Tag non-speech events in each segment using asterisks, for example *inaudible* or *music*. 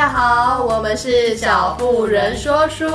家好，我们是小妇人说书，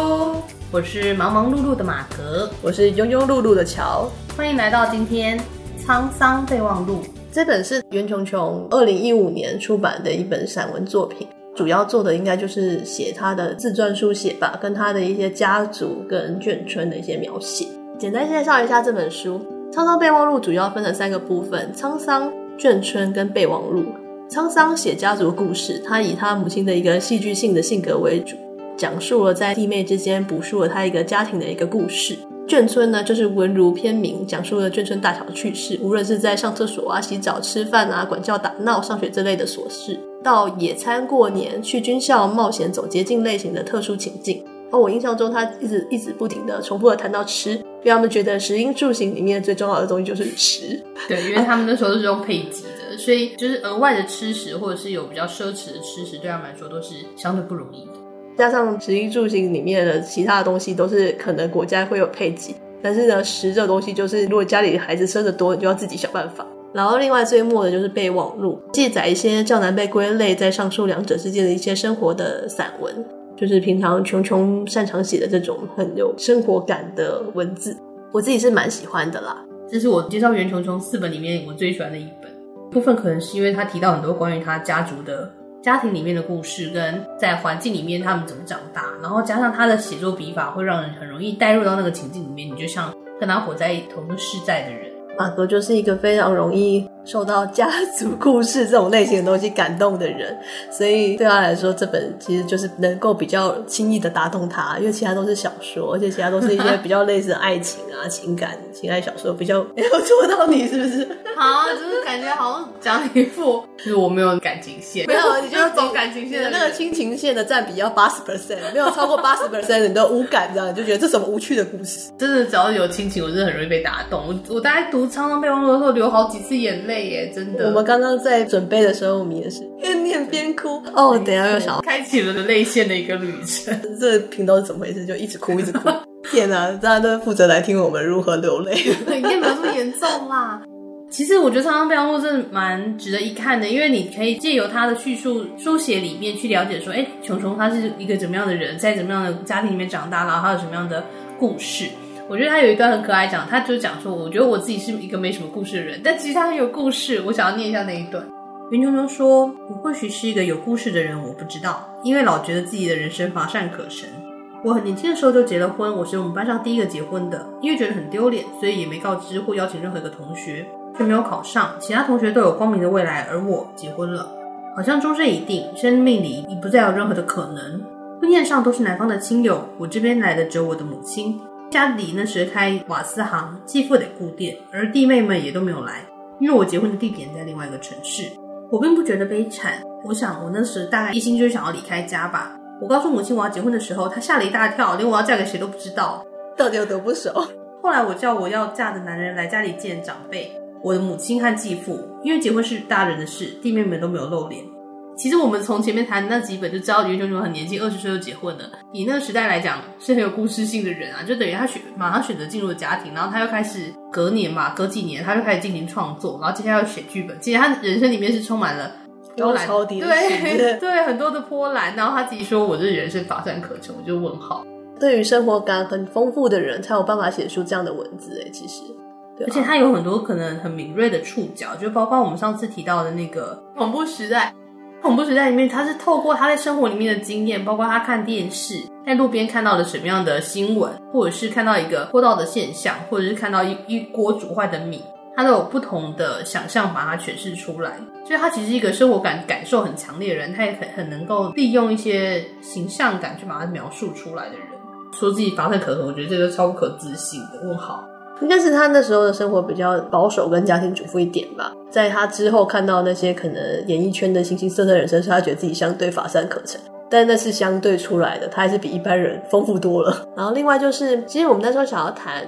我是忙忙碌碌的马格，我是庸庸碌碌的乔，欢迎来到今天《沧桑备忘录》。这本是袁琼琼二零一五年出版的一本散文作品，主要做的应该就是写他的自传书写吧，跟他的一些家族跟眷村的一些描写。简单介绍一下这本书，《沧桑备忘录》主要分成三个部分：沧桑、眷村跟备忘录。沧桑写家族故事，他以他母亲的一个戏剧性的性格为主，讲述了在弟妹之间补述了他一个家庭的一个故事。眷村呢，就是文如篇名，讲述了眷村大小趣事，无论是在上厕所啊、洗澡、吃饭啊、管教、打闹、上学这类的琐事，到野餐、过年、去军校、冒险、走捷径类型的特殊情境。而我印象中，他一直一直不停的重复的谈到吃，因为他们觉得食衣住行里面最重要的东西就是吃。对，因为他们那时候都是用配给的，所以就是额外的吃食或者是有比较奢侈的吃食，对他们来说都是相对不容易的。加上食衣住行里面的其他的东西都是可能国家会有配给，但是呢，食这东西就是如果家里孩子生的多，你就要自己想办法。然后另外最末的就是备忘录，记载一些较难被归类在上述两者之间的一些生活的散文，就是平常琼琼擅长写的这种很有生活感的文字，我自己是蛮喜欢的啦。这是我介绍袁琼琼四本里面我最喜欢的一本，部分可能是因为他提到很多关于他家族的。家庭里面的故事，跟在环境里面他们怎么长大，然后加上他的写作笔法，会让人很容易带入到那个情境里面，你就像跟他活在同一个世代的人。马格就是一个非常容易受到家族故事这种类型的东西感动的人，所以对他来说，这本其实就是能够比较轻易的打动他，因为其他都是小说，而且其他都是一些比较类似的爱情啊、*laughs* 情感、情爱小说，比较没有戳到你，是不是？好，*laughs* 就是感觉好像讲一副，就是我没有感情线，没有，*laughs* 你就走感情线的那个亲情线的占比要八十 percent，没有超过八十 percent，你都无感，这样你就觉得这什么无趣的故事。真的，只要有亲情，我真的很容易被打动。我我大概读《沧桑备忘录》的时候，流好几次眼泪耶，真的。我们刚刚在准备的时候，我们也是边念边哭。哦，等一下又想要开启了泪腺的一个旅程。这频道是怎么回事？就一直哭，一直哭。*laughs* 天哪，大家都负责来听我们如何流泪。应该没有这么严重啦。其实我觉得《沧桑备忘录》真的蛮值得一看的，因为你可以借由他的叙述书写里面去了解说，哎，琼琼他是一个怎么样的人，在怎么样的家庭里面长大，然后他有什么样的故事。我觉得他有一段很可爱，讲他就讲说，我觉得我自己是一个没什么故事的人，但其实他很有故事。我想要念一下那一段。袁琼琼说：“我或许是一个有故事的人，我不知道，因为老觉得自己的人生乏善可陈。我很年轻的时候就结了婚，我是我们班上第一个结婚的，因为觉得很丢脸，所以也没告知或邀请任何一个同学。”却没有考上，其他同学都有光明的未来，而我结婚了，好像终身已定，生命里已不再有任何的可能。婚宴上都是男方的亲友，我这边来的只有我的母亲。家里那时开瓦斯行，继父得顾店，而弟妹们也都没有来，因为我结婚的地点在另外一个城市。我并不觉得悲惨，我想我那时大概一心就是想要离开家吧。我告诉母亲我要结婚的时候，她吓了一大跳，连我要嫁给谁都不知道，到底有多不熟。后来我叫我要嫁的男人来家里见长辈。我的母亲和继父，因为结婚是大人的事，弟妹们都没有露脸。其实我们从前面谈的那几本就知道，袁琼琼很年轻，二十岁就结婚了。以那个时代来讲，是很有故事性的人啊，就等于他选马上选择进入了家庭，然后他又开始隔年嘛，隔几年他就开始进行创作，然后接下来要写剧本。其实他人生里面是充满了波澜，对 *laughs* 对，很多的波澜。然后他自己说：“我这人生乏善可陈。”我就问号。对于生活感很丰富的人，才有办法写出这样的文字。哎，其实。而且他有很多可能很敏锐的触角，就包括我们上次提到的那个恐怖时代。恐怖时代里面，他是透过他在生活里面的经验，包括他看电视，在路边看到了什么样的新闻，或者是看到一个坡道的现象，或者是看到一一锅煮坏的米，他都有不同的想象把它诠释出来。所以他其实一个生活感感受很强烈的人，他也很很能够利用一些形象感去把它描述出来的人。说自己乏善可陈，我觉得这个超不可置信的问号。应该是他那时候的生活比较保守，跟家庭主妇一点吧。在他之后看到那些可能演艺圈的形形色色人生是，他觉得自己相对乏善可陈，但那是相对出来的，他还是比一般人丰富多了。*laughs* 然后另外就是，其实我们那时候想要谈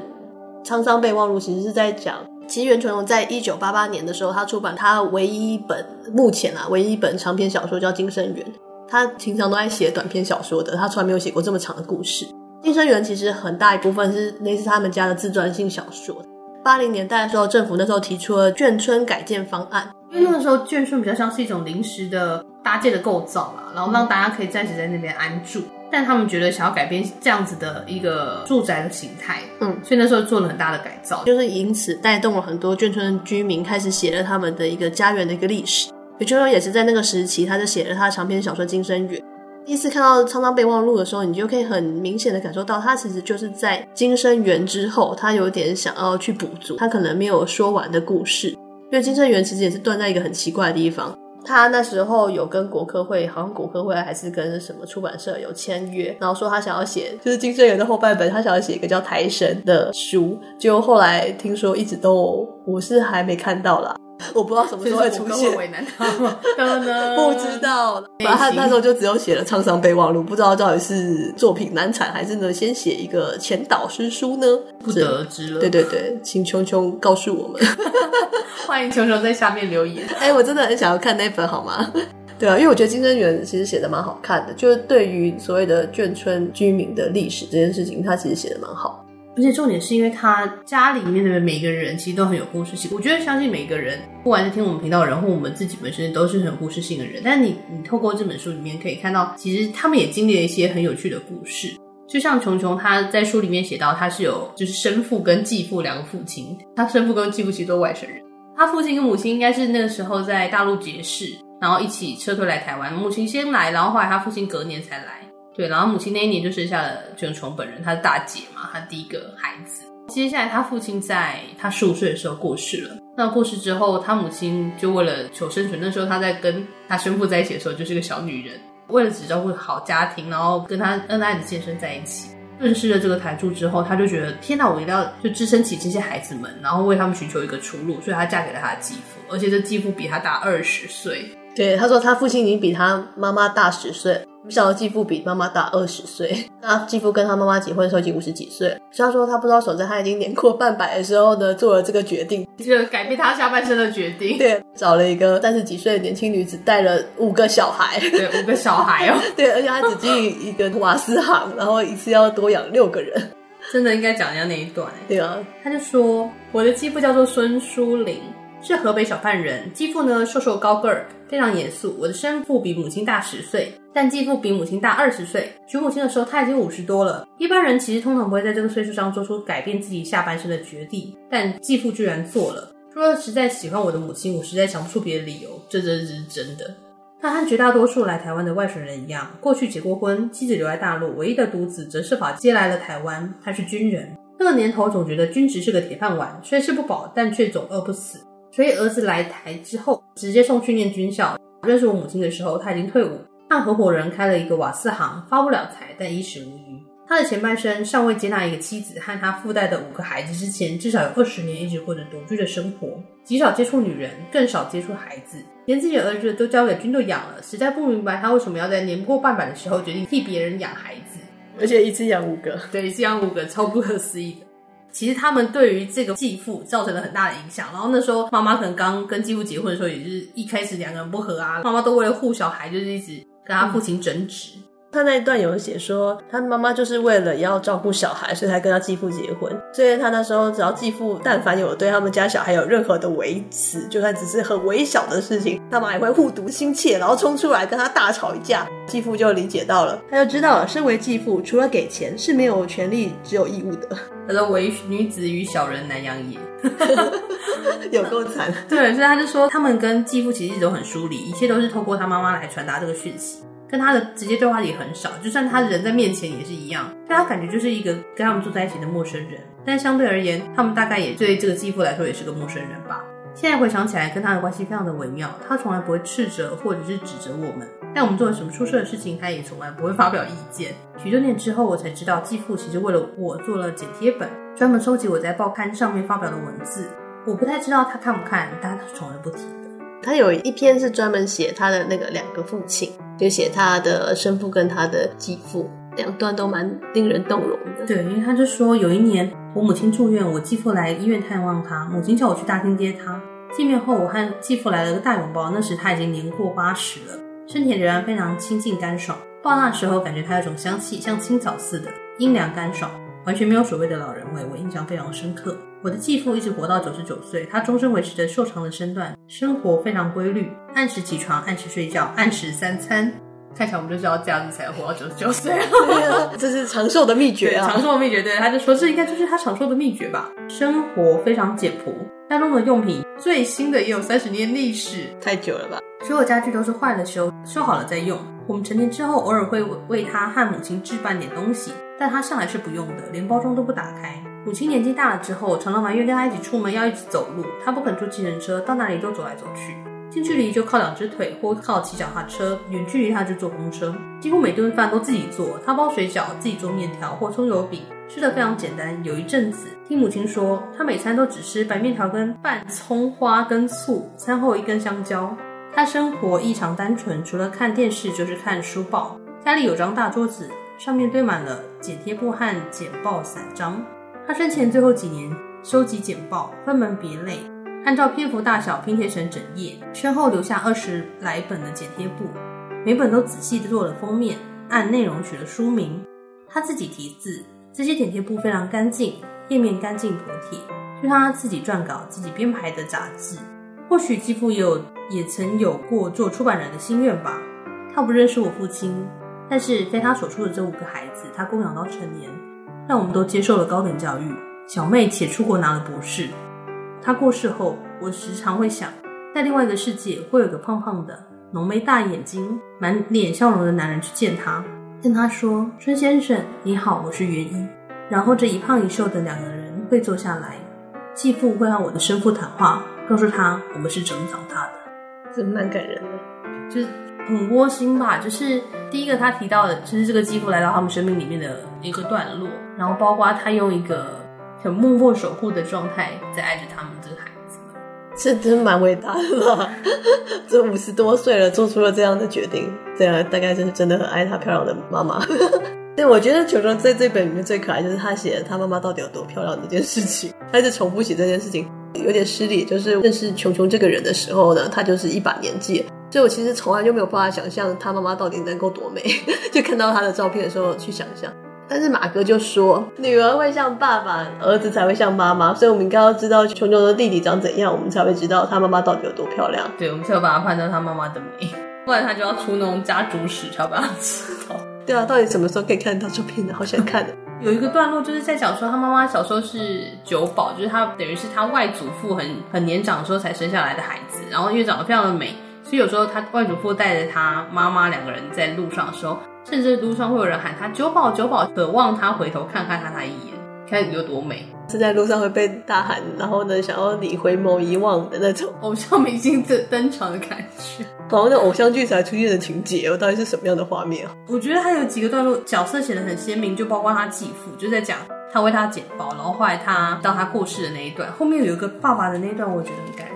《沧桑备忘录》，其实是在讲，其实袁琼琼在一九八八年的时候，他出版他唯一一本目前啊唯一一本长篇小说叫《金生缘》，他平常都爱写短篇小说的，他从来没有写过这么长的故事。金生源其实很大一部分是类似他们家的自传性小说。八零年代的时候，政府那时候提出了眷村改建方案，因为那个时候眷村比较像是一种临时的搭建的构造啦，然后让大家可以暂时在那边安住。但他们觉得想要改变这样子的一个住宅的形态，嗯，所以那时候做了很大的改造，就是因此带动了很多眷村居民开始写了他们的一个家园的一个历史。余秋秋也是在那个时期，他就写了他的长篇小说《金生园》。第一次看到《苍苍备忘录》的时候，你就可以很明显的感受到，他其实就是在《金生园》之后，他有点想要去补足他可能没有说完的故事。因为《金生园》其实也是断在一个很奇怪的地方。他那时候有跟国科会，好像国科会还是跟什么出版社有签约，然后说他想要写，就是《金生园》的后半本，他想要写一个叫《台神》的书，就后来听说一直都我是还没看到啦，我不知道什么时候会出现。为难他吗？*laughs* *laughs* 不知道，反正他那时候就只有写了《沧桑备忘录》，不知道到底是作品难产，还是呢先写一个前导师书呢？不得而知了。对对对，请琼琼告诉我们。*laughs* 欢迎琼琼在下面留言。哎、欸，我真的很想要看那本，好吗？对啊，因为我觉得《金生园》其实写的蛮好看的，就是对于所谓的眷村居民的历史这件事情，他其实写的蛮好。而且重点是因为他家里面的每个人其实都很有故事性。我觉得相信每个人，不管是听我们频道的人，或我们自己本身都是很有故事性的人。但你你透过这本书里面可以看到，其实他们也经历了一些很有趣的故事。就像琼琼他在书里面写到，他是有就是生父跟继父两个父亲，他生父跟继父其实都是外省人。他父亲跟母亲应该是那个时候在大陆结识，然后一起撤退来台湾。母亲先来，然后后来他父亲隔年才来。对，然后母亲那一年就生下了琼琼本人，她是大姐嘛，她第一个孩子。接下来他父亲在他十五岁的时候过世了。那过世之后，他母亲就为了求生存，那时候他在跟他生父在一起的时候就是个小女人，为了只照顾好家庭，然后跟他恩爱的先生在一起。认识了这个台柱之后，他就觉得天哪，我一定要就支撑起这些孩子们，然后为他们寻求一个出路，所以他嫁给了他的继父，而且这继父比他大二十岁。对，他说他父亲已经比他妈妈大十岁。没想到继父比妈妈大二十岁，*laughs* 那继父跟他妈妈结婚的时候已经五十几岁。虽然说他不知道，守在他已经年过半百的时候呢，做了这个决定，这个改变他下半生的决定。对，找了一个三十几岁的年轻女子，带了五个小孩。对，*laughs* 五个小孩哦。对，而且他只经营一个瓦斯行，然后一次要多养六个人。真的应该讲一下那一段。对啊，他就说我的继父叫做孙书林。是河北小范人，继父呢瘦瘦高个儿，非常严肃。我的生父比母亲大十岁，但继父比母亲大二十岁。娶母亲的时候他已经五十多了。一般人其实通常不会在这个岁数上做出改变自己下半生的决定，但继父居然做了。说实在喜欢我的母亲，我实在想不出别的理由。这真是真的。他和绝大多数来台湾的外省人一样，过去结过婚，妻子留在大陆，唯一的独子则设法接来了台湾。他是军人，那个年头总觉得军职是个铁饭碗，虽吃不饱，但却总饿不死。所以儿子来台之后，直接送去念军校。认识我母亲的时候，他已经退伍，和合伙人开了一个瓦斯行，发不了财，但衣食无虞。他的前半生尚未接纳一个妻子和他附带的五个孩子之前，至少有二十年一直过着独居的生活，极少接触女人，更少接触孩子，连自己的儿子都交给军队养了。实在不明白他为什么要在年过半百的时候决定替别人养孩子，而且一次养五个，对，一次养五个，超不可思议的。其实他们对于这个继父造成了很大的影响，然后那时候妈妈可能刚跟继父结婚的时候，也是一开始两个人不和啊，妈妈都为了护小孩，就是一直跟他父亲争执。他那一段有写说，他妈妈就是为了要照顾小孩，所以才跟他继父结婚。所以他那时候只要继父但凡有对他们家小孩有任何的微词，就算只是很微小的事情，他妈也会护犊心切，然后冲出来跟他大吵一架。继父就理解到了，他就知道了，身为继父，除了给钱是没有权利，只有义务的。他说：“唯女子与小人难养也。*laughs* ”有够惨。*laughs* 对，所以他就说，他们跟继父其实一直都很疏离，一切都是透过他妈妈来传达这个讯息。跟他的直接对话也很少，就算他人在面前也是一样，但他感觉就是一个跟他们住在一起的陌生人。但相对而言，他们大概也对这个继父来说也是个陌生人吧。现在回想起来，跟他的关系非常的微妙，他从来不会斥责或者是指责我们，但我们做了什么出色的事情，他也从来不会发表意见。许多年之后，我才知道继父其实为了我做了剪贴本，专门收集我在报刊上面发表的文字。我不太知道他看不看，但他从来不提。他有一篇是专门写他的那个两个父亲。就写他的生父跟他的继父，两段都蛮令人动容的。对，因为他就说有一年我母亲住院，我继父来医院探望他，母亲叫我去大厅接他。见面后，我和继父来了个大拥抱。那时他已经年过八十了，身体仍然非常清净干爽。抱那时候感觉他有种香气，像青草似的，阴凉干爽，完全没有所谓的老人味，我印象非常深刻。我的继父一直活到九十九岁，他终身维持着瘦长的身段，生活非常规律，按时起床，按时睡觉，按时三餐。看起来我们就知道这样子才活到九十九岁啊！这是长寿的秘诀啊！长寿的秘诀，对，他就说这应该就是他长寿的秘诀吧。生活非常简朴，家中的用品最新的也有三十年历史，太久了吧？所有家具都是坏了修，修好了再用。我们成年之后，偶尔会为他和母亲置办点东西，但他向来是不用的，连包装都不打开。母亲年纪大了之后，常常埋怨跟他一起出门要一直走路，他不肯坐计程车，到哪里都走来走去。近距离就靠两只腿，或靠骑脚踏车；远距离他就坐公车。几乎每顿饭都自己做，他包水饺，自己做面条或葱油饼，吃的非常简单。有一阵子，听母亲说，他每餐都只吃白面条跟拌葱花跟醋，餐后一根香蕉。他生活异常单纯，除了看电视就是看书报。家里有张大桌子，上面堆满了剪贴簿和剪报散张。他生前最后几年收集简报，分门别类。按照篇幅大小拼贴成整页，身后留下二十来本的剪贴簿，每本都仔细地做了封面，按内容取了书名。他自己题字，这些剪贴簿非常干净，页面干净妥帖，就像他自己撰稿、自己编排的杂志。或许继父也有也曾有过做出版人的心愿吧。他不认识我父亲，但是非他所出的这五个孩子，他供养到成年，让我们都接受了高等教育。小妹且出国拿了博士。她过世后，我时常会想，在另外一个世界，会有个胖胖的、浓眉大眼睛、满脸笑容的男人去见她，跟她说：“春先生，你好，我是袁一。”然后这一胖一瘦的两个人会坐下来，继父会和我的生父谈话，告诉他我们是怎么长大的，真蛮感人的，就是很窝心吧。就是第一个他提到的，就是这个继父来到他们生命里面的一个段落，然后包括他用一个。很默默守护的状态，在爱着他们这个孩子们，这真蛮伟大的吧？*laughs* 这五十多岁了，做出了这样的决定，这样大概就是真的很爱他漂亮的妈妈。*laughs* 对，我觉得琼琼在这本里面最可爱，就是他写他妈妈到底有多漂亮这件事情，他一直重复写这件事情，有点失礼。就是认识琼琼这个人的时候呢，他就是一把年纪，所以我其实从来就没有办法想象他妈妈到底能够多美，*laughs* 就看到他的照片的时候去想象。但是马哥就说，女儿会像爸爸，儿子才会像妈妈，所以我们应该要知道琼琼的弟弟长怎样，我们才会知道他妈妈到底有多漂亮。对，我们才有办法判断他妈妈的美，不然他就要出那种家族史，才有办法知道。对啊，到底什么时候可以看到照片呢？好想看的。*laughs* 有一个段落就是在讲说，他妈妈小时候是酒保，就是他等于是他外祖父很很年长的时候才生下来的孩子，然后因为长得非常的美，所以有时候他外祖父带着他妈妈两个人在路上的时候。甚至路上会有人喊他“九宝九宝”，渴望他回头看看他他一眼，看有多美。*laughs* 是在路上会被大喊，然后呢，想要你回眸一望的那种偶像明星的登场的感觉，*laughs* 好像那偶像剧才出现的情节。我到底是什么样的画面？我觉得他有几个段落角色写得很鲜明，就包括他继父，就在讲他为他捡包，然后后来他到他过世的那一段，后面有一个爸爸的那一段，我觉得很感人。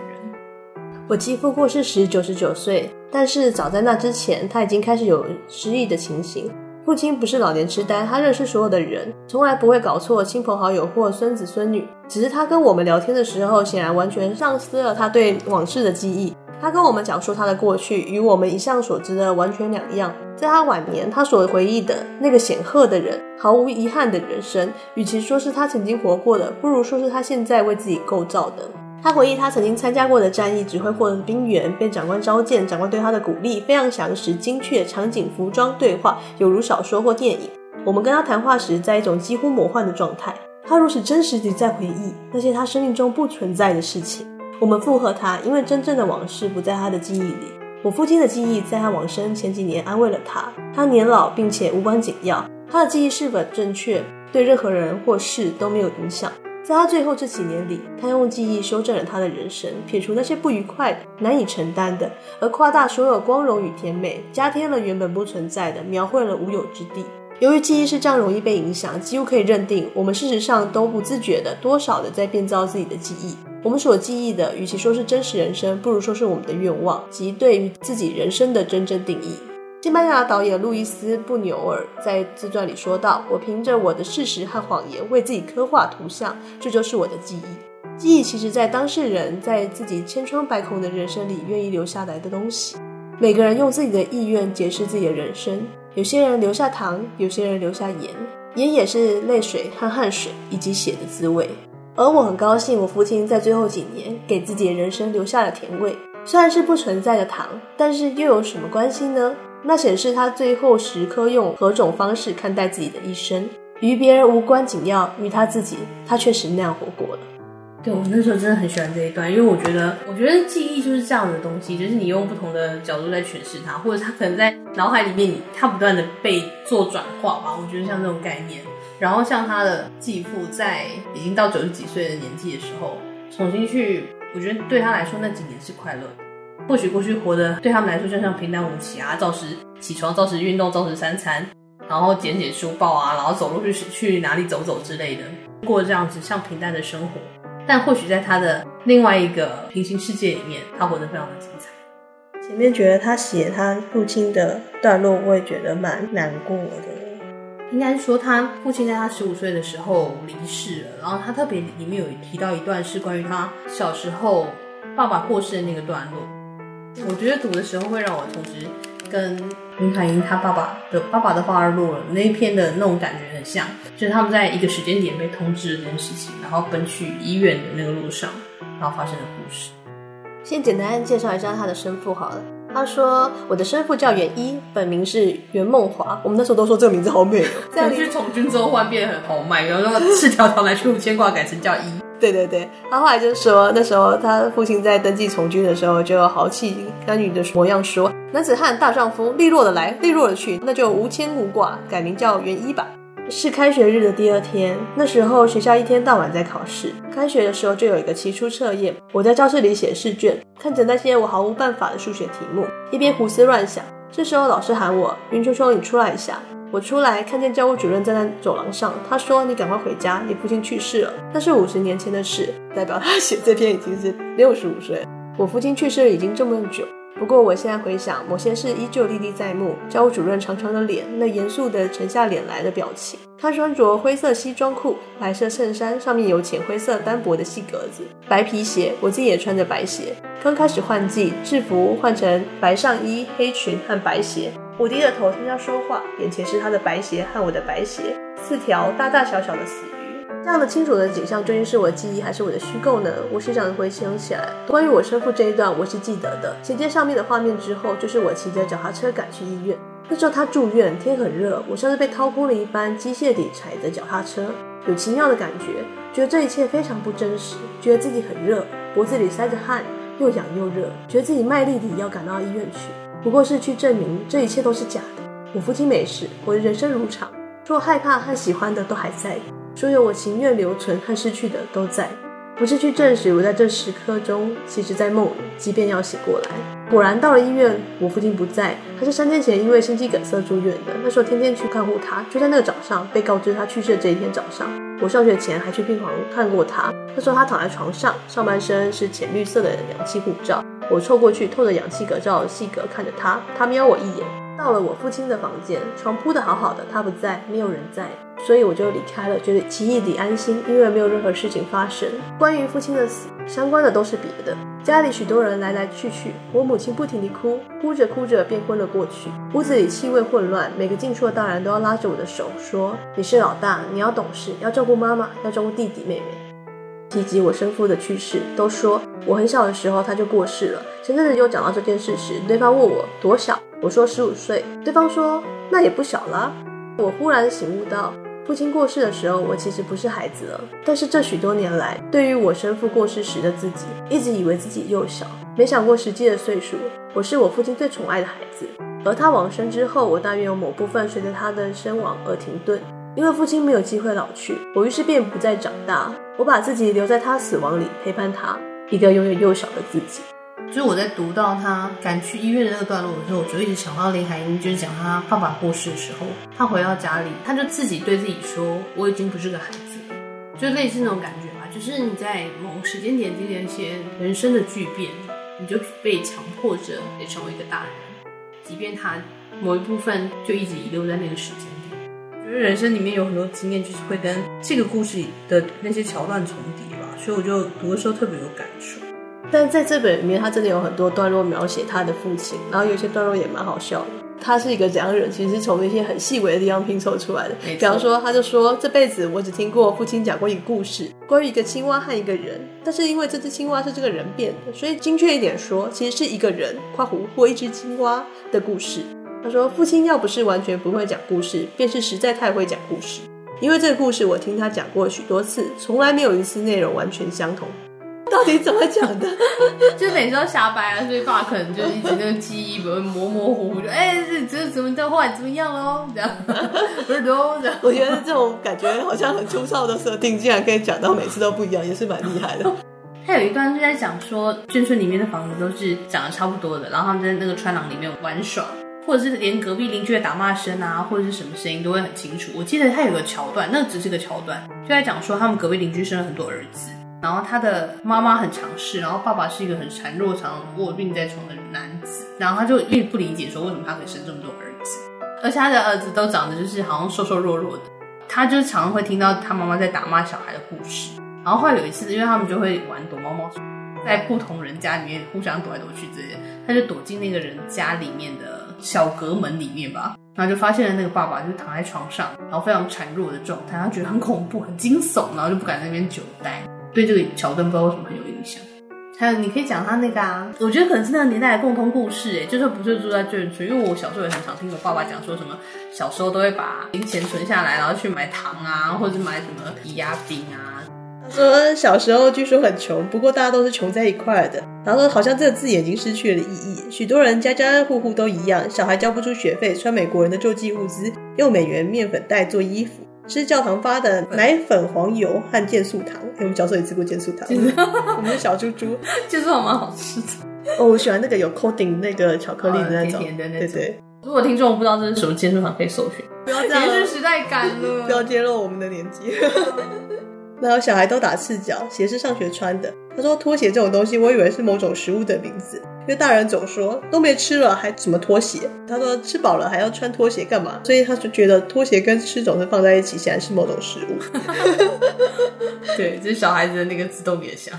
我继父过世时九十九岁，但是早在那之前，他已经开始有失忆的情形。父亲不是老年痴呆，他认识所有的人，从来不会搞错亲朋好友或孙子孙女。只是他跟我们聊天的时候，显然完全丧失了他对往事的记忆。他跟我们讲述他的过去，与我们一向所知的完全两样。在他晚年，他所回忆的那个显赫的人，毫无遗憾的人生，与其说是他曾经活过的，不如说是他现在为自己构造的。他回忆他曾经参加过的战役，指挥过的兵员，被长官召见，长官对他的鼓励非常详实、精确，场景、服装、对话，犹如小说或电影。我们跟他谈话时，在一种几乎魔幻的状态。他如此真实地在回忆那些他生命中不存在的事情。我们附和他，因为真正的往事不在他的记忆里。我父亲的记忆在他往生前几年安慰了他。他年老并且无关紧要，他的记忆是否正确，对任何人或事都没有影响。在他最后这几年里，他用记忆修正了他的人生，撇除那些不愉快的、难以承担的，而夸大所有光荣与甜美，加添了原本不存在的，描绘了无有之地。由于记忆是这样容易被影响，几乎可以认定，我们事实上都不自觉的、多少的在变造自己的记忆。我们所记忆的，与其说是真实人生，不如说是我们的愿望及对于自己人生的真正定义。西班牙导演路易斯·布纽尔在自传里说道：“我凭着我的事实和谎言为自己刻画图像，这就是我的记忆。记忆其实，在当事人在自己千疮百孔的人生里愿意留下来的东西。每个人用自己的意愿解释自己的人生。有些人留下糖，有些人留下盐，盐也是泪水和汗水以及血的滋味。而我很高兴，我父亲在最后几年给自己的人生留下了甜味。虽然是不存在的糖，但是又有什么关系呢？那显示他最后时刻用何种方式看待自己的一生，与别人无关紧要，与他自己，他确实那样活过了。对，我那时候真的很喜欢这一段，因为我觉得，我觉得记忆就是这样的东西，就是你用不同的角度在诠释它，或者他可能在脑海里面你，他不断的被做转化吧。我觉得像这种概念，然后像他的继父在已经到九十几岁的年纪的时候，重新去，我觉得对他来说那几年是快乐的。或许过去活的对他们来说就像平淡无奇啊，照时起床，照时运动，照时三餐，然后捡捡书报啊，然后走路去去哪里走走之类的，过这样子像平淡的生活。但或许在他的另外一个平行世界里面，他活得非常的精彩。前面觉得他写他父亲的段落，我也觉得蛮难过的。应该说他父亲在他十五岁的时候离世了，然后他特别里面有提到一段是关于他小时候爸爸过世的那个段落。我觉得读的时候会让我同时跟林海音他爸爸的爸爸的花儿落了那一篇的那种感觉很像，就是他们在一个时间点被通知这件事情，然后奔去医院的那个路上，然后发生的故事。先简单介绍一下他的生父好了。他说：“我的生父叫袁一，本名是袁梦华。我们那时候都说这个名字好美哦。这样去从军之后换变得很豪迈，然后赤条条来去无牵挂改成叫一。”对对对，他后来就说，那时候他父亲在登记从军的时候，就豪气干云的模样说：“男子汉大丈夫，利落的来，利落的去，那就无牵无挂，改名叫袁一吧。”是开学日的第二天，那时候学校一天到晚在考试。开学的时候就有一个期初测验，我在教室里写试卷，看着那些我毫无办法的数学题目，一边胡思乱想。这时候老师喊我：“云秋秋，你出来一下。”我出来，看见教务主任站在走廊上。他说：“你赶快回家，你父亲去世了。那是五十年前的事，代表他写这篇已经是六十五岁。我父亲去世了已经这么久。不过我现在回想，某些事依旧历历在目。教务主任长长的脸，那严肃的沉下脸来的表情。他穿着灰色西装裤，白色衬衫，上面有浅灰色单薄的细格子，白皮鞋。我自己也穿着白鞋。刚开始换季，制服换成白上衣、黑裙和白鞋。我低着头听他说话，眼前是他的白鞋和我的白鞋，四条大大小小的死鱼。这样的清楚的景象究竟是我的记忆还是我的虚构呢？我时常回想起来，关于我生父这一段，我是记得的。衔接上面的画面之后，就是我骑着脚踏车赶去医院。那时候他住院，天很热，我像是被掏空了一般，机械地踩着脚踏车，有奇妙的感觉，觉得这一切非常不真实，觉得自己很热，脖子里塞着汗，又痒又热，觉得自己卖力地要赶到医院去。不过是去证明这一切都是假的。我父亲没事，我的人生如常，说害怕和喜欢的都还在，所有我情愿留存和失去的都在。不是去证实我在这时刻中，其实在梦里，即便要醒过来。果然到了医院，我父亲不在，他是三天前因为心肌梗塞住院的。那时候天天去看护他，就在那个早上被告知他去世的这一天早上，我上学前还去病房看过他。那时候他躺在床上，上半身是浅绿色的氧气护罩。我凑过去，透着氧气隔罩细格看着他，他瞄我一眼。到了我父亲的房间，床铺得好好的，他不在，没有人在，所以我就离开了，觉得奇异地安心，因为没有任何事情发生。关于父亲的死，相关的都是别的。家里许多人来来去去，我母亲不停地哭，哭着哭着便昏了过去。屋子里气味混乱，每个进出的大人都要拉着我的手说：“你是老大，你要懂事，要照顾妈妈，要照顾弟弟妹妹。”提及我生父的去世，都说我很小的时候他就过世了。前阵子又讲到这件事时，对方问我多小，我说十五岁，对方说那也不小了。我忽然醒悟到，父亲过世的时候，我其实不是孩子了。但是这许多年来，对于我生父过世时的自己，一直以为自己幼小，没想过实际的岁数。我是我父亲最宠爱的孩子，而他往生之后，我大约有某部分随着他的身亡而停顿。因为父亲没有机会老去，我于是便不再长大。我把自己留在他死亡里，陪伴他，一个永远幼小的自己。就是我在读到他赶去医院的那个段落的时候，我就一直想到林海音，就是讲他爸爸过世的时候，他回到家里，他就自己对自己说：“我已经不是个孩子。”就类似那种感觉吧。就是你在某时间点经历一些人生的巨变，你就被强迫着得成为一个大人，即便他某一部分就一直遗留在那个时间。因为人生里面有很多经验，就是会跟这个故事里的那些桥段重叠吧，所以我就读的时候特别有感触。但在这本里面，他真的有很多段落描写他的父亲，然后有些段落也蛮好笑的。他是一个怎样的人？其实是从那些很细微的地方拼凑出来的。比方说，他就说这辈子我只听过父亲讲过一个故事，关于一个青蛙和一个人，但是因为这只青蛙是这个人变的，所以精确一点说，其实是一个人（括弧或一只青蛙）的故事。他说，父亲要不是完全不会讲故事，便是实在太会讲故事。因为这个故事我听他讲过许多次，从来没有一次内容完全相同。到底怎么讲的？*laughs* 就每次都瞎掰啊，所以爸可能就一直那个记忆模模糊糊，就哎，这这怎么的后来怎么样喽？这样不是都这样？我觉得这种感觉好像很粗糙的设定，竟然可以讲到每次都不一样，也是蛮厉害的。*laughs* 他有一段是在讲说，眷村里面的房子都是长得差不多的，然后他们在那个穿廊里面玩耍，或者是连隔壁邻居的打骂声啊，或者是什么声音都会很清楚。我记得他有个桥段，那只是个桥段，就在讲说他们隔壁邻居生了很多儿子。然后他的妈妈很强势，然后爸爸是一个很孱弱、常卧病在床的男子。然后他就一直不理解，说为什么他可以生这么多儿子，而且他的儿子都长得就是好像瘦瘦弱弱的。他就常常会听到他妈妈在打骂小孩的故事。然后后来有一次，因为他们就会玩躲猫猫，在不同人家里面互相躲来躲去之类的，他就躲进那个人家里面的小隔门里面吧，然后就发现了那个爸爸就是躺在床上，然后非常孱弱的状态，他觉得很恐怖、很惊悚，然后就不敢在那边久待。对这个桥段不知道为什么很有印象，还有你可以讲他那个啊，我觉得可能是那个年代的共通故事哎，就是不是住在眷村，因为我小时候也很常听我爸爸讲说什么，小时候都会把零钱存下来，然后去买糖啊，或者买什么抵押品啊。他说小时候据说很穷，不过大家都是穷在一块的。然后说好像这个字眼已经失去了意义，许多人家家户户都一样，小孩交不出学费，穿美国人的救济物资，用美元面粉袋做衣服。吃教堂发的奶粉、黄油和健素糖。欸、*laughs* 我们小时候也吃过健素糖。我们的小猪猪，健素糖蛮好吃的。哦，我喜欢那个有 coating 那个巧克力的那种，甜甜的那种。对对。如果听众不知道这是什么健素糖，可以搜寻。不要这样，延续时代感了。不要揭露我们的年纪。*laughs* *laughs* 然后小孩都打赤脚，鞋是上学穿的。他说拖鞋这种东西，我以为是某种食物的名字。因为大人总说都没吃了还什么拖鞋？他说吃饱了还要穿拖鞋干嘛？所以他就觉得拖鞋跟吃总是放在一起，显然是某种食物。*laughs* 对，这是小孩子的那个自动联想。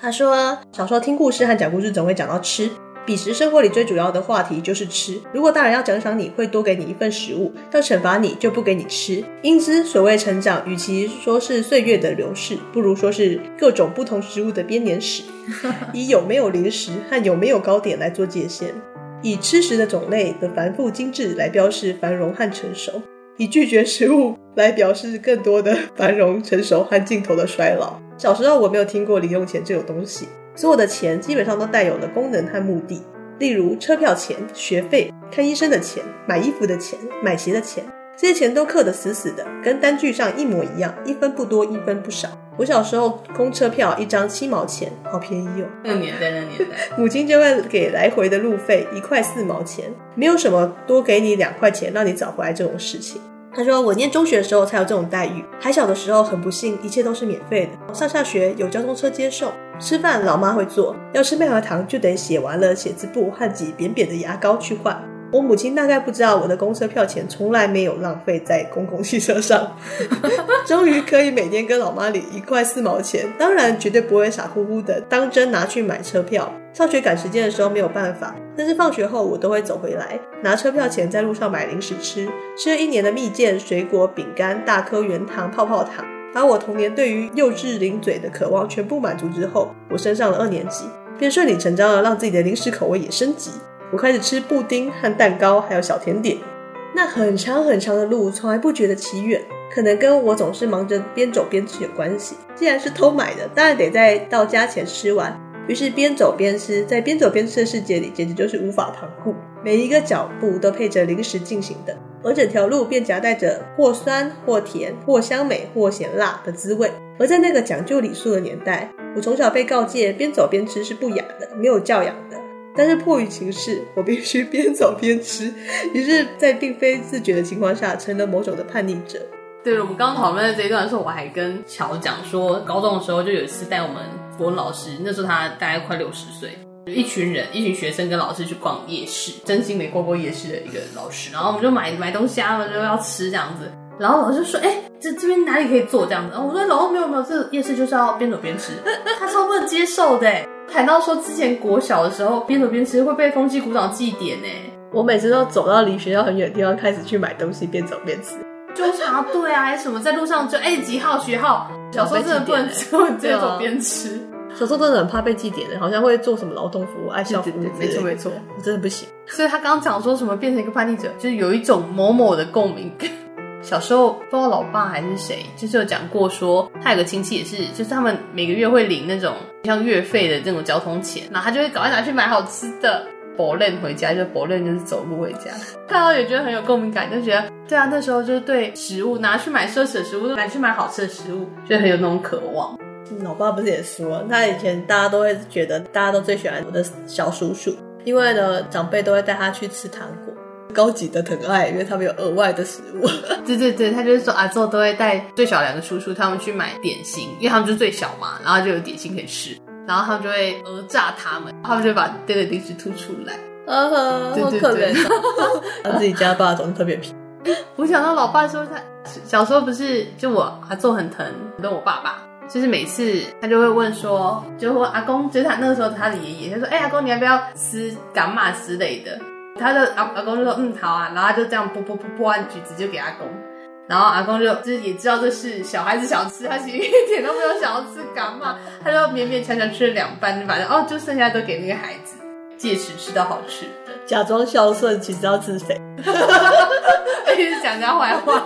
他说小时候听故事和讲故事总会讲到吃。彼时生活里最主要的话题就是吃。如果大人要奖赏你，会多给你一份食物；要惩罚你，就不给你吃。因之，所谓成长，与其说是岁月的流逝，不如说是各种不同食物的编年史。*laughs* 以有没有零食和有没有糕点来做界限，以吃食的种类的繁复精致来标示繁荣和成熟，以拒绝食物来表示更多的繁荣、成熟和尽头的衰老。小时候我没有听过零用钱这种东西。所有的钱基本上都带有了功能和目的，例如车票钱、学费、看医生的钱、买衣服的钱、买鞋的钱，这些钱都刻得死死的，跟单据上一模一样，一分不多，一分不少。我小时候公车票一张七毛钱，好便宜哦。那年代，那年代，*laughs* 母亲就会给来回的路费一块四毛钱，没有什么多给你两块钱让你找回来这种事情。他说：“我念中学的时候才有这种待遇，还小的时候很不幸，一切都是免费的。上下学有交通车接送，吃饭老妈会做，要吃麦芽糖就得写完了写字簿和挤扁扁的牙膏去换。我母亲大概不知道我的公车票钱从来没有浪费在公共汽车上，*laughs* 终于可以每天跟老妈领一块四毛钱，当然绝对不会傻乎乎的当真拿去买车票。上学赶时间的时候没有办法。”但是放学后，我都会走回来，拿车票钱在路上买零食吃，吃了一年的蜜饯、水果、饼干、大颗圆糖、泡泡糖，把我童年对于幼稚零嘴的渴望全部满足之后，我升上了二年级，便顺理成章的让自己的零食口味也升级。我开始吃布丁和蛋糕，还有小甜点。那很长很长的路，从来不觉得奇远，可能跟我总是忙着边走边吃有关系。既然是偷买的，当然得在到家前吃完。于是边走边吃，在边走边吃的世界里，简直就是无法旁顾。每一个脚步都配着零食进行的，而整条路便夹带着或酸或甜、或香美或咸辣的滋味。而在那个讲究礼数的年代，我从小被告诫边走边吃是不雅的，没有教养的。但是迫于情势，我必须边走边吃。于是，在并非自觉的情况下，成了某种的叛逆者。对了，我们刚讨论的这一段的时候，我还跟乔讲说，高中的时候就有一次带我们。国文老师那时候他大概快六十岁，一群人，一群学生跟老师去逛夜市，真心没逛过夜市的一个老师。然后我们就买买东西啊，就要吃这样子。然后老师就说：“哎、欸，这这边哪里可以坐这样子？”我说：“老师没有没有，这夜市就是要边走边吃。*laughs* ”他超不能接受的，谈到说之前国小的时候边走边吃会被风纪股长记点呢。我每次都走到离学校很远的地方，开始去买东西，边走边吃。纠察队啊，还是什么，在路上就哎几号学号，小时候真的不能吃，*laughs* 边走边吃。小时候真的很怕被记点的，好像会做什么劳动服务、爱校服务。没错没错，我真的不行。所以他刚刚讲说什么变成一个叛逆者，就是有一种某某的共鸣感。小时候不知道老爸还是谁，就是有讲过说，他有个亲戚也是，就是他们每个月会领那种像月费的这种交通钱，然后他就会赶快拿去买好吃的，博练回家，就博练就是走路回家。看到也觉得很有共鸣感，就觉得对啊，那时候就是对食物拿去买奢侈的食物，拿去买好吃的食物，就很有那种渴望。老爸不是也说，他以前大家都会觉得，大家都最喜欢我的小叔叔，因为呢，长辈都会带他去吃糖果，高级的疼爱，因为他们有额外的食物。*laughs* 对对对，他就是说啊，之后都会带最小两个叔叔他们去买点心，因为他们就最小嘛，然后就有点心可以吃，然后他们就会讹诈他们，他们就会把这个零食吐出来。啊哈，好可怜，他 *laughs* 自己家爸总是特别皮。我想到老爸说他小时候不是就我阿祖很疼，跟我爸爸。就是每次他就会问说，就问阿公，就是他那个时候他的爷爷，他说：“哎、欸，阿公你要不要吃柑仔之类的？”他的阿阿公就说：“嗯，好啊。”然后他就这样剥剥剥剥完橘子就给阿公，然后阿公就就是也知道这是小孩子想吃，他其实一点都没有想要吃柑仔，他就勉勉强强吃了两半，反正哦，就剩下都给那个孩子，借此吃到好吃的，假装孝顺，其实要自肥，而且是讲人家坏话。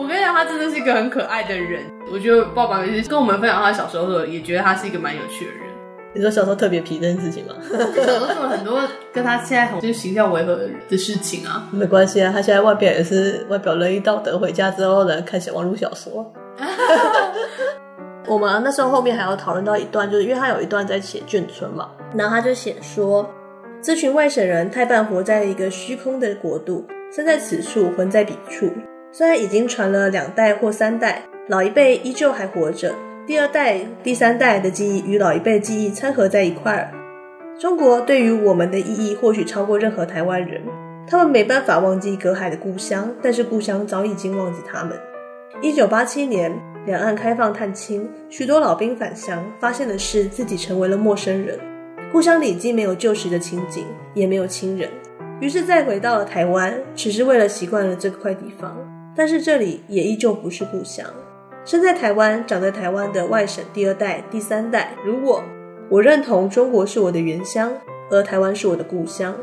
我跟你讲，他真的是一个很可爱的人。我觉得爸爸每次跟我们分享他小时候的时候，也觉得他是一个蛮有趣的人。你说小时候特别皮这件事情吗？小时候做了很多跟他现在同就是形象违和的事情啊。没关系啊，他现在外表也是外表仁义道德，回家之后呢，看小网络小说。*laughs* 我们那时候后面还要讨论到一段，就是因为他有一段在写眷村嘛，然后他就写说，这群外省人太半活在一个虚空的国度，身在此处，魂在彼处。虽然已经传了两代或三代。老一辈依旧还活着，第二代、第三代的记忆与老一辈记忆掺合在一块儿。中国对于我们的意义或许超过任何台湾人，他们没办法忘记隔海的故乡，但是故乡早已经忘记他们。一九八七年，两岸开放探亲，许多老兵返乡，发现的是自己成为了陌生人，故乡里既没有旧时的情景，也没有亲人，于是再回到了台湾，只是为了习惯了这块地方，但是这里也依旧不是故乡。生在台湾、长在台湾的外省第二代、第三代，如果，我认同中国是我的原乡，而台湾是我的故乡。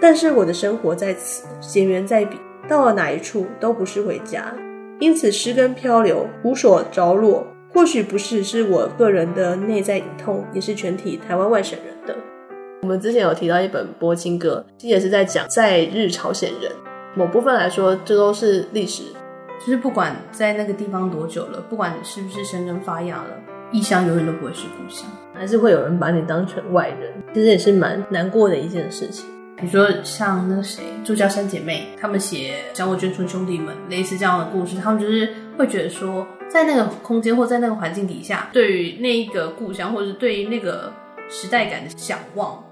但是我的生活在此，血缘在彼，到了哪一处都不是回家。因此，失根漂流，无所着落。或许不是是我个人的内在隐痛，也是全体台湾外省人的。我们之前有提到一本《柏青哥》，其实也是在讲在日朝鲜人。某部分来说，这都是历史。就是不管在那个地方多久了，不管你是不是生根发芽了，异乡永远都不会是故乡，还是会有人把你当成外人。其实也是蛮难过的一件事情。比如说像那个谁，朱家三姐妹，她们写《讲我眷村兄弟们》类似这样的故事，她们就是会觉得说，在那个空间或在那个环境底下，对于那一个故乡，或者是对于那个时代感的向往，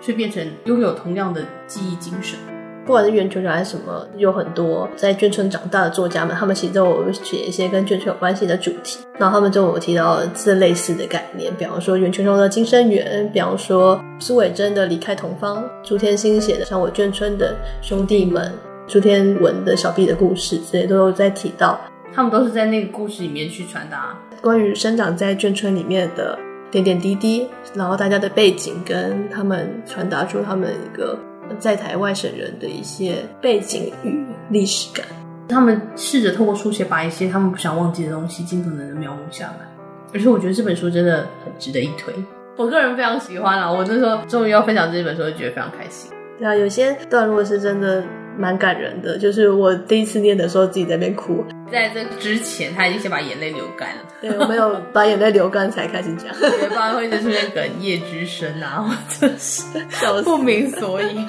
却变成拥有同样的记忆精神。不管是袁琼琼还是什么，有很多在眷村长大的作家们，他们其实都有写一些跟眷村有关系的主题。然后他们就有提到这类似的概念，比方说袁琼琼的《金生缘》，比方说苏伟贞的《离开同方》，朱天心写的《像我眷村的兄弟们》，朱天文的《小毕的故事》这些都有在提到。他们都是在那个故事里面去传达关于生长在眷村里面的点点滴滴，然后大家的背景跟他们传达出他们一个。在台外省人的一些背景与历史感，他们试着透过书写把一些他们不想忘记的东西尽可能的描摹下来。而且我觉得这本书真的很值得一推，我个人非常喜欢啊！我那时候终于要分享这本书，就觉得非常开心。对啊，有些段落是真的蛮感人的，就是我第一次念的时候自己在那边哭。在这之前，他已经先把眼泪流干了。对，我没有把眼泪流干才开始讲，*laughs* 不然会一直出现哽咽之声啊，或者是不明所以。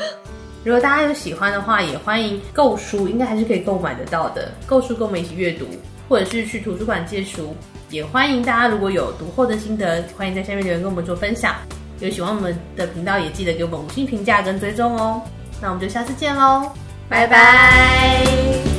如果大家有喜欢的话，也欢迎购书，应该还是可以购买得到的。购书跟我们一起阅读，或者是去图书馆借书，也欢迎大家如果有读后的心得，欢迎在下面留言跟我们做分享。有喜欢我们的频道，也记得给我们五星评价跟追踪哦。那我们就下次见喽，拜拜。